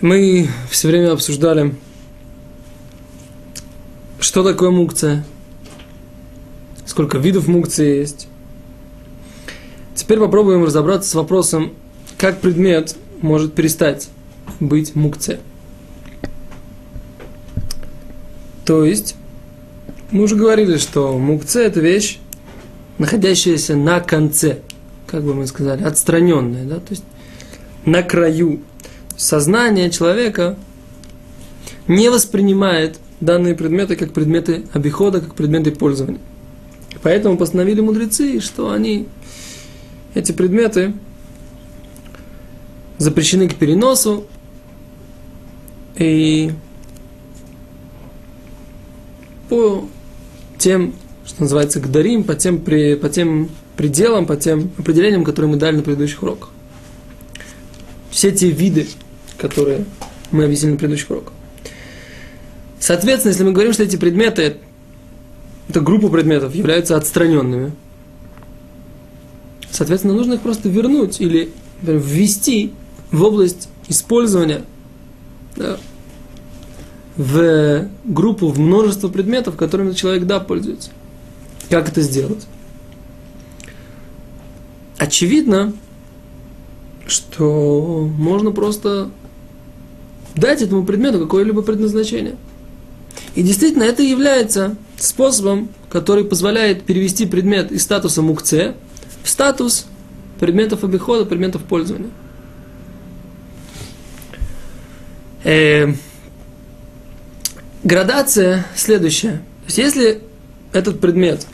Мы все время обсуждали, что такое мукция, сколько видов мукции есть. Теперь попробуем разобраться с вопросом, как предмет может перестать быть мукцией. То есть, мы уже говорили, что мукция – это вещь, находящаяся на конце, как бы мы сказали, отстраненная, да, то есть на краю сознание человека не воспринимает данные предметы как предметы обихода, как предметы пользования. Поэтому постановили мудрецы, что они, эти предметы, запрещены к переносу, и по тем, что называется, гдарим, по тем, при, по тем пределам, по тем определениям, которые мы дали на предыдущих уроках. Все те виды которые мы объяснили на предыдущих уроках. Соответственно, если мы говорим, что эти предметы, эта группа предметов являются отстраненными, соответственно, нужно их просто вернуть или например, ввести в область использования да, в группу, в множество предметов, которыми человек да пользуется. Как это сделать? Очевидно, что можно просто дать этому предмету какое-либо предназначение. И действительно, это является способом, который позволяет перевести предмет из статуса мукце в статус предметов обихода, предметов пользования. Э, градация следующая. То есть, если этот предмет,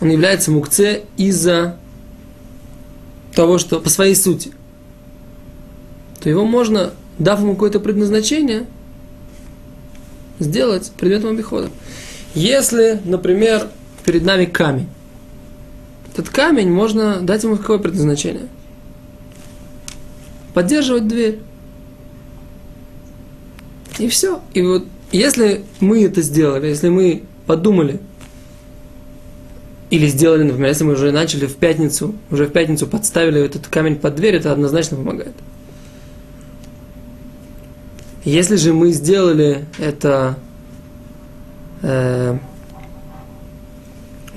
он является мукце из-за того, что по своей сути, то его можно дав ему какое-то предназначение, сделать предметом обихода. Если, например, перед нами камень, этот камень можно дать ему какое предназначение? Поддерживать дверь. И все. И вот если мы это сделали, если мы подумали, или сделали, например, если мы уже начали в пятницу, уже в пятницу подставили этот камень под дверь, это однозначно помогает. Если же мы сделали это э,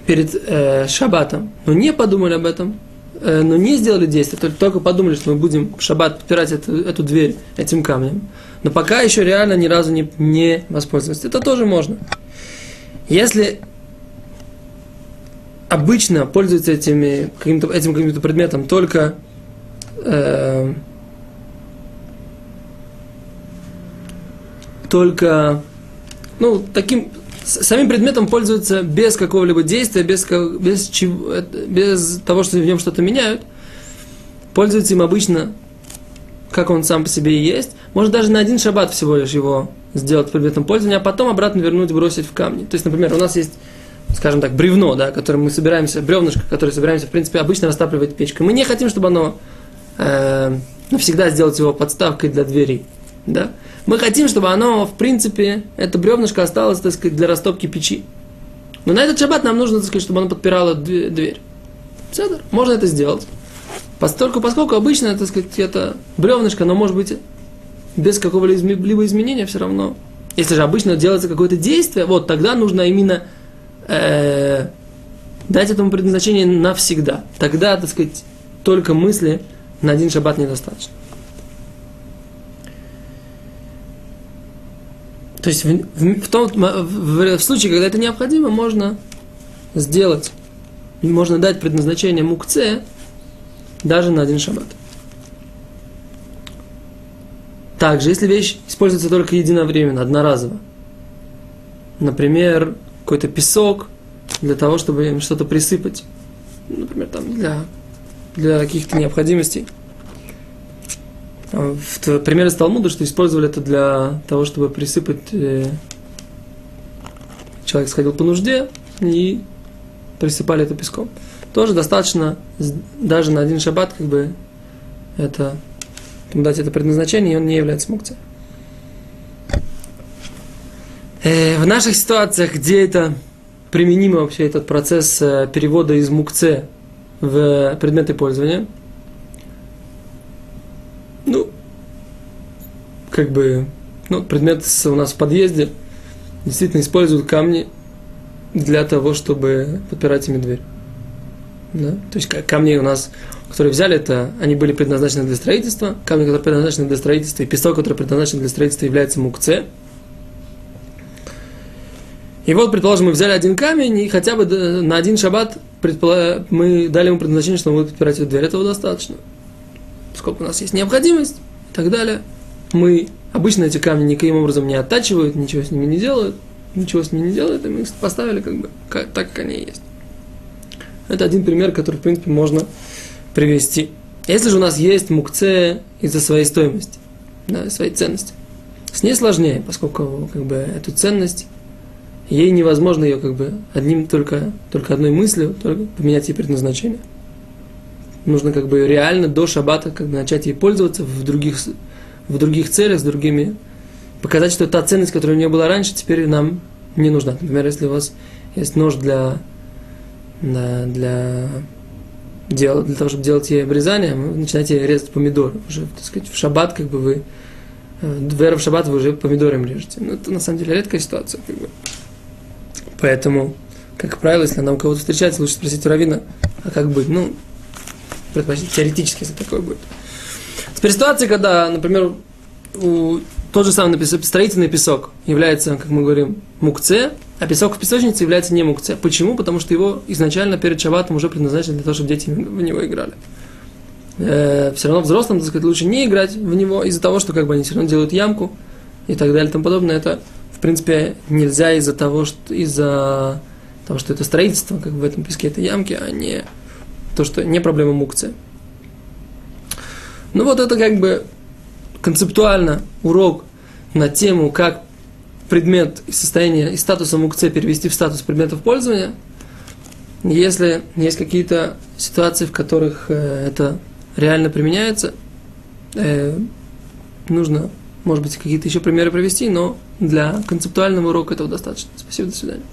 перед э, шаббатом, но не подумали об этом, э, но не сделали действие, только, только подумали, что мы будем в шаббат подпирать эту, эту дверь этим камнем, но пока еще реально ни разу не, не воспользоваться. Это тоже можно. Если обычно пользуются этими, каким-то, этим каким-то предметом только э, только, ну, таким, самим предметом пользуются без какого-либо действия, без, без, чего, без того, что в нем что-то меняют, пользуются им обычно, как он сам по себе и есть. Может даже на один шаббат всего лишь его сделать предметом пользования, а потом обратно вернуть, бросить в камни. То есть, например, у нас есть, скажем так, бревно, да, которое мы собираемся, бревнышко, которое собираемся, в принципе, обычно растапливать печкой. Мы не хотим, чтобы оно э, навсегда сделать его подставкой для дверей. Да? Мы хотим, чтобы оно, в принципе, это бревнышко осталось, так сказать, для растопки печи. Но на этот шаббат нам нужно, так сказать, чтобы оно подпирало дверь. Все, можно это сделать. Поскольку, поскольку обычно, так сказать, это бревнышко, но может быть без какого-либо изменения все равно. Если же обычно делается какое-то действие, вот тогда нужно именно э, дать этому предназначение навсегда. Тогда, так сказать, только мысли на один шаббат недостаточно. То есть в, в, в, том, в, в случае, когда это необходимо, можно сделать, можно дать предназначение мукце даже на один шаббат. Также, если вещь используется только единовременно, одноразово, например, какой-то песок для того, чтобы им что-то присыпать, например, там для, для каких-то необходимостей – в пример из Талмуда, что использовали это для того, чтобы присыпать... Э, человек сходил по нужде и присыпали это песком. Тоже достаточно, даже на один шаббат, как бы, это, дать это предназначение, и он не является мукцией. Э, в наших ситуациях, где это применимо вообще этот процесс э, перевода из мукце в предметы пользования – как бы, ну, предмет у нас в подъезде действительно используют камни для того, чтобы подпирать ими дверь. Да? То есть камни у нас, которые взяли, это они были предназначены для строительства, камни, которые предназначены для строительства, и песок, который предназначен для строительства, является мукце. И вот, предположим, мы взяли один камень, и хотя бы на один шаббат мы дали ему предназначение, что он будет подпирать эту дверь. Этого достаточно. Сколько у нас есть необходимость и так далее. Мы обычно эти камни никаким образом не оттачивают, ничего с ними не делают, ничего с ними не делают, и мы их поставили как бы как, так, как они есть. Это один пример, который, в принципе, можно привести. Если же у нас есть мукце из-за своей стоимости, да, своей ценности, с ней сложнее, поскольку как бы, эту ценность ей невозможно ее как бы одним только, только одной мыслью только поменять ей предназначение. Нужно как бы реально до шаббата как бы начать ей пользоваться в других, в других целях, с другими. Показать, что та ценность, которая у нее была раньше, теперь нам не нужна. Например, если у вас есть нож для, для, для, дел, для того, чтобы делать ей обрезание, вы начинаете резать помидоры. Уже, так сказать, в шаббат как бы вы в в шаббат вы уже помидором режете. Но ну, это на самом деле редкая ситуация. Как бы. Поэтому, как правило, если нам кого-то встречается, лучше спросить у Равина, а как быть? Ну, предпочтительно, теоретически, если такое будет. Теперь ситуация, когда, например, у, тот же самый строительный песок является, как мы говорим, мукце, а песок в песочнице является не мукце. Почему? Потому что его изначально перед шабатом уже предназначили для того, чтобы дети в него играли. Э, все равно взрослым, так сказать, лучше не играть в него из-за того, что как бы они все равно делают ямку и так далее и тому подобное. Это в принципе, нельзя из-за того, что из-за того, что это строительство, как в этом песке это ямки, а не то, что не проблема мукции. Ну вот это как бы концептуально урок на тему, как предмет из состояния, из статуса мукце перевести в статус предметов пользования. Если есть какие-то ситуации, в которых э, это реально применяется, э, нужно может быть, какие-то еще примеры привести, но для концептуального урока этого достаточно. Спасибо, до свидания.